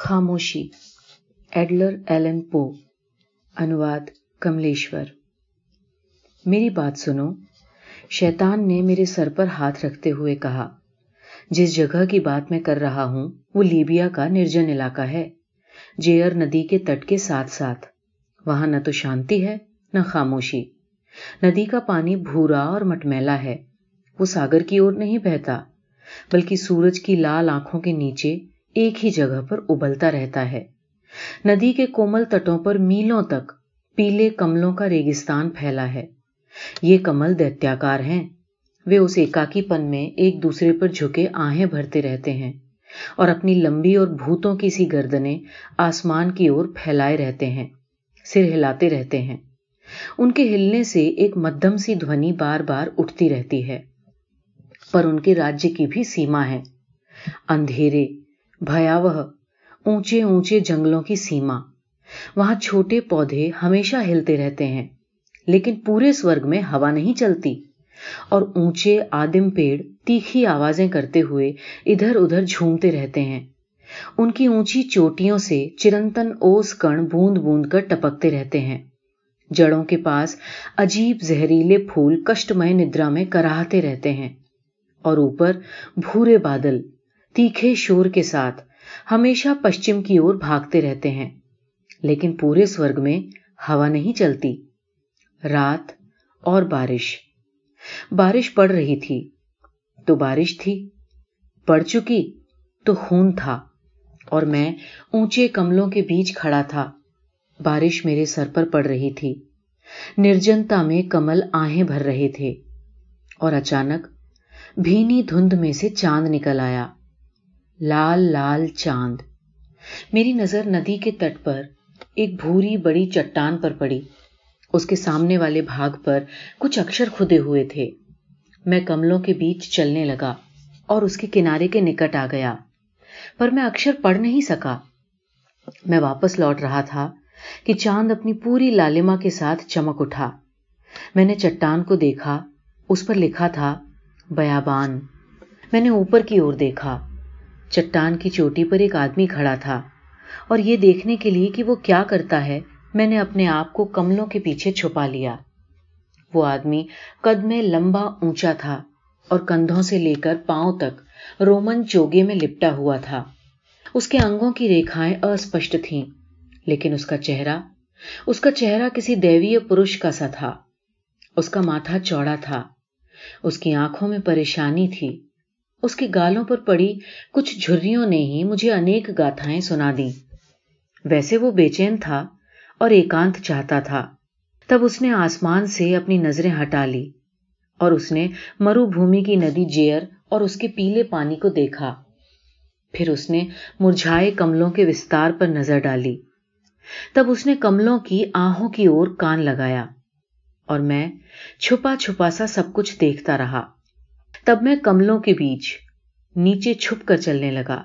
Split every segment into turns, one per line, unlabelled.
خاموشی۔ Adler Alan پو۔ انواد کملیشور۔ میری بات سنو۔ شیطان نے میرے سر پر ہاتھ رکھتے ہوئے کہا، جس جگہ کی بات میں کر رہا ہوں، وہ لیبیا کا نرجن علاقہ ہے۔ جیئر ندی کے تٹ کے ساتھ ساتھ۔ وہاں نہ تو شانتی ہے، نہ خاموشی۔ ندی کا پانی بھورا اور مٹمیلا ہے۔ وہ ساگر کی اور نہیں بہتا، بلکہ سورج کی لال آنکھوں کے نیچے ایک ہی جگہ پر ابلتا رہتا ہے۔ ندی کے کومل تٹوں پر میلوں تک پیلے کملوں کا ریگستان پھیلا ہے۔ یہ کمل دتیاکار ہیں۔ وہ اس ایکاکی پن میں ایک دوسرے پر جھکے آہیں بھرتے رہتے ہیں اور اپنی لمبی اور بھوتوں کی سی گردنیں آسمان کی اور پھیلائے رہتے ہیں، سر ہلاتے رہتے ہیں۔ ان کے ہلنے سے ایک مدھم سی دھونی بار بار اٹھتی رہتی ہے۔ پر ان کے راجیہ کی بھی سیما ہے۔ اندھیرے بھیاوہ، اونچے اونچے جنگلوں کی سیما۔ وہاں چھوٹے پودے ہمیشہ ہلتے رہتے ہیں، لیکن پورے سورگ میں ہوا نہیں چلتی۔ اور اونچے آدم پیڑ تیکھی آوازیں کرتے ہوئے ادھر ادھر جھومتے رہتے ہیں۔ ان کی اونچی چوٹیوں سے چرنتن اوس کن بوند بوند کر ٹپکتے رہتے ہیں۔ جڑوں کے پاس عجیب زہریلے پھول کشٹمے ندرا میں کراہتے رہتے ہیں۔ اور اوپر بھورے بادل تیکھے شور کے ساتھ ہمیشہ پشچم کی اور بھاگتے رہتے ہیں، لیکن پورے سورگ میں ہوا نہیں چلتی۔ رات اور بارش۔ بارش پڑ رہی تھی۔ تو بارش تھی۔ پڑ چکی تو خون تھا۔ اور میں اونچے کملوں کے بیچ کھڑا تھا۔ بارش میرے سر پر پڑ رہی تھی۔ نرجنتا میں کمل آہیں بھر رہے تھے۔ اور اچانک بھینی دھند میں سے چاند نکل آیا۔ لال لال چاند۔ میری نظر ندی کے تٹ پر ایک بھوری بڑی چٹان پر پڑی۔ اس کے سامنے والے بھاگ پر کچھ اکشر کھدے ہوئے تھے۔ میں کملوں کے بیچ چلنے لگا اور اس کے کنارے کے نکٹ آ گیا۔ پر میں اکشر پڑھ نہیں سکا۔ میں واپس لوٹ رہا تھا کہ چاند اپنی پوری لالما کے ساتھ چمک اٹھا۔ میں نے چٹان کو دیکھا، اس پر لکھا تھا، بیابان۔ میں نے اوپر کی اور دیکھا۔ چٹان کی چوٹی پر ایک آدمی کھڑا تھا اور یہ دیکھنے کے لیے کہ وہ کیا کرتا ہے، میں نے اپنے آپ کو کملوں کے پیچھے چھپا لیا۔ وہ آدمی قد میں لمبا اونچا تھا اور کندھوں سے لے کر پاؤں تک رومن چوگے میں لپٹا ہوا تھا۔ اس کے انگوں کی ریکھائیں اسپشٹ تھیں، لیکن اس کا چہرہ، اس کا چہرہ کسی دیوی پروش کا سا تھا۔ اس کا ماتھا چوڑا تھا۔ اس کی آنکھوں میں پریشانی تھی۔ اس کی گالوں پر پڑی کچھ جھریوں نے ہی مجھے انیک گاتھائیں سنا دی ویسے وہ بے چین تھا اور ایکانت چاہتا تھا۔ تب اس نے آسمان سے اپنی نظریں ہٹا لی اور اس نے مرو بھومی کی ندی جیئر اور اس کے پیلے پانی کو دیکھا۔ پھر اس نے مرجھائے کملوں کے وستار پر نظر ڈالی۔ تب اس نے کملوں کی آہوں کی اور کان لگایا اور میں چھپا چھپا سا سب کچھ دیکھتا رہا۔ تب میں کملوں کے بیچ نیچے چھپ کر چلنے لگا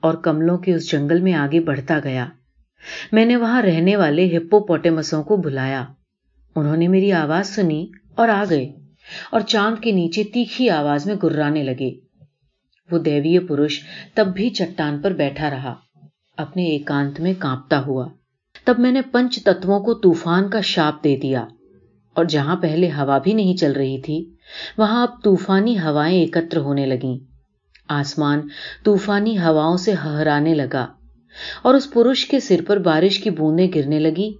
اور کملوں کے اس جنگل میں آگے بڑھتا گیا۔ میں نے وہاں رہنے والے ہپو پوٹیمسوں کو بلایا۔ انہوں نے میری آواز سنی اور آ گئے اور چاند کے نیچے تیکھی آواز میں گرانے لگے۔ وہ دیوی پروش تب بھی چٹان پر بیٹھا رہا، اپنے ایکانت میں کانپتا ہوا۔ تب میں نے پنچ تتووں کو طوفان کا شاپ دے دیا۔ اور جہاں پہلے ہوا بھی نہیں چل رہی تھی، وہاں اب طوفانی ہوائیں ایکتر ہونے لگیں۔ آسمان طوفانی ہواؤں سے ہہرانے لگا اور اس پروش کے سر پر بارش کی بوندیں گرنے لگی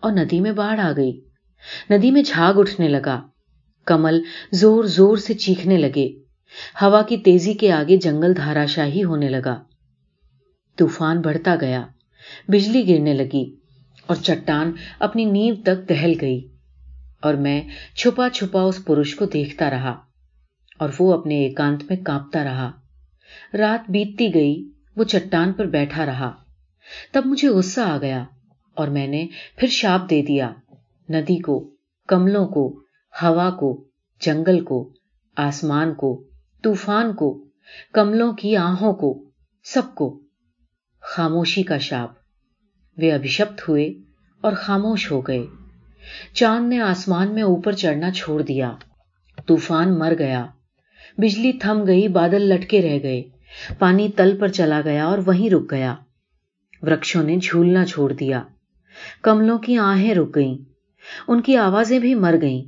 اور ندی میں باڑھ آ گئی۔ ندی میں جھاگ اٹھنے لگا۔ کمل زور زور سے چیخنے لگے۔ ہوا کی تیزی کے آگے جنگل دھارا شاہی ہونے لگا۔ طوفان بڑھتا گیا، بجلی گرنے لگی اور چٹان اپنی نیو تک دہل گئی۔ اور میں چھپا چھپا اس پروش کو دیکھتا رہا اور وہ اپنے ایکانت میں کانپتا رہا۔ رات بیتتی گئی، وہ چٹان پر بیٹھا رہا۔ تب مجھے غصہ آ گیا اور میں نے پھر شاپ دے دیا۔ ندی کو، کملوں کو، ہوا کو، جنگل کو، آسمان کو، طوفان کو، کملوں کی آہوں کو، سب کو۔ خاموشی کا شاپ۔ وہ ابھشپت ہوئے اور خاموش ہو گئے۔ چاند نے آسمان میں اوپر چڑھنا چھوڑ دیا۔ طوفان مر گیا۔ بجلی تھم گئی، بادل لٹکے رہ گئے۔ پانی تل پر چلا گیا اور وہیں رک گیا۔ وکشوں نے جھولنا چھوڑ دیا۔ کملوں کی آہیں رک گئیں۔ ان کی آوازیں بھی مر گئیں۔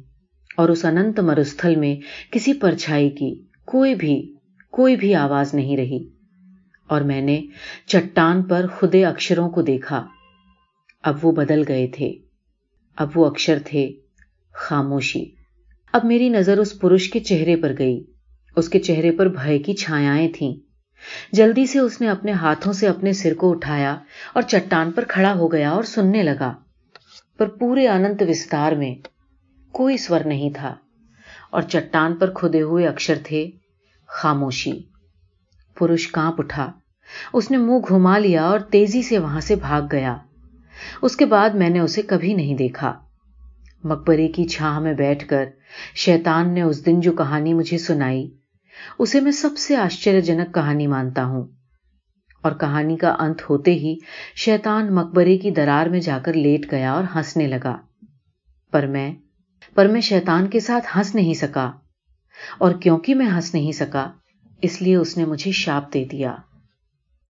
اور اس انت مرستھل میں کسی پرچھائی کی کوئی بھی کوئی بھی آواز نہیں رہی۔ اور میں نے چٹان پر خدے اکشروں کو دیکھا۔ اب وہ بدل گئے تھے۔ اب وہ اکشر تھے، خاموشی۔ اب میری نظر اس پرش کے چہرے پر گئی۔ اس کے چہرے پر بھائی کی چھایاں تھیں۔ جلدی سے اس نے اپنے ہاتھوں سے اپنے سر کو اٹھایا اور چٹان پر کھڑا ہو گیا اور سننے لگا۔ پر پورے انت وستار میں کوئی سور نہیں تھا۔ اور چٹان پر کھدے ہوئے اکشر تھے، خاموشی۔ پرش کانپ اٹھا۔ اس نے منہ گھما لیا اور تیزی سے وہاں سے بھاگ گیا۔ اس کے بعد میں نے اسے کبھی نہیں دیکھا۔ مقبرے کی چھاہ میں بیٹھ کر شیطان نے اس دن جو کہانی مجھے سنائی، اسے میں سب سے آشچر جنک کہانی مانتا ہوں۔ اور کہانی کا انت ہوتے ہی شیطان مقبرے کی درار میں جا کر لیٹ گیا اور ہنسنے لگا۔ پر میں پر میں شیطان کے ساتھ ہنس نہیں سکا۔ اور کیونکہ میں ہنس نہیں سکا، اس لیے اس نے مجھے شاپ دے دیا۔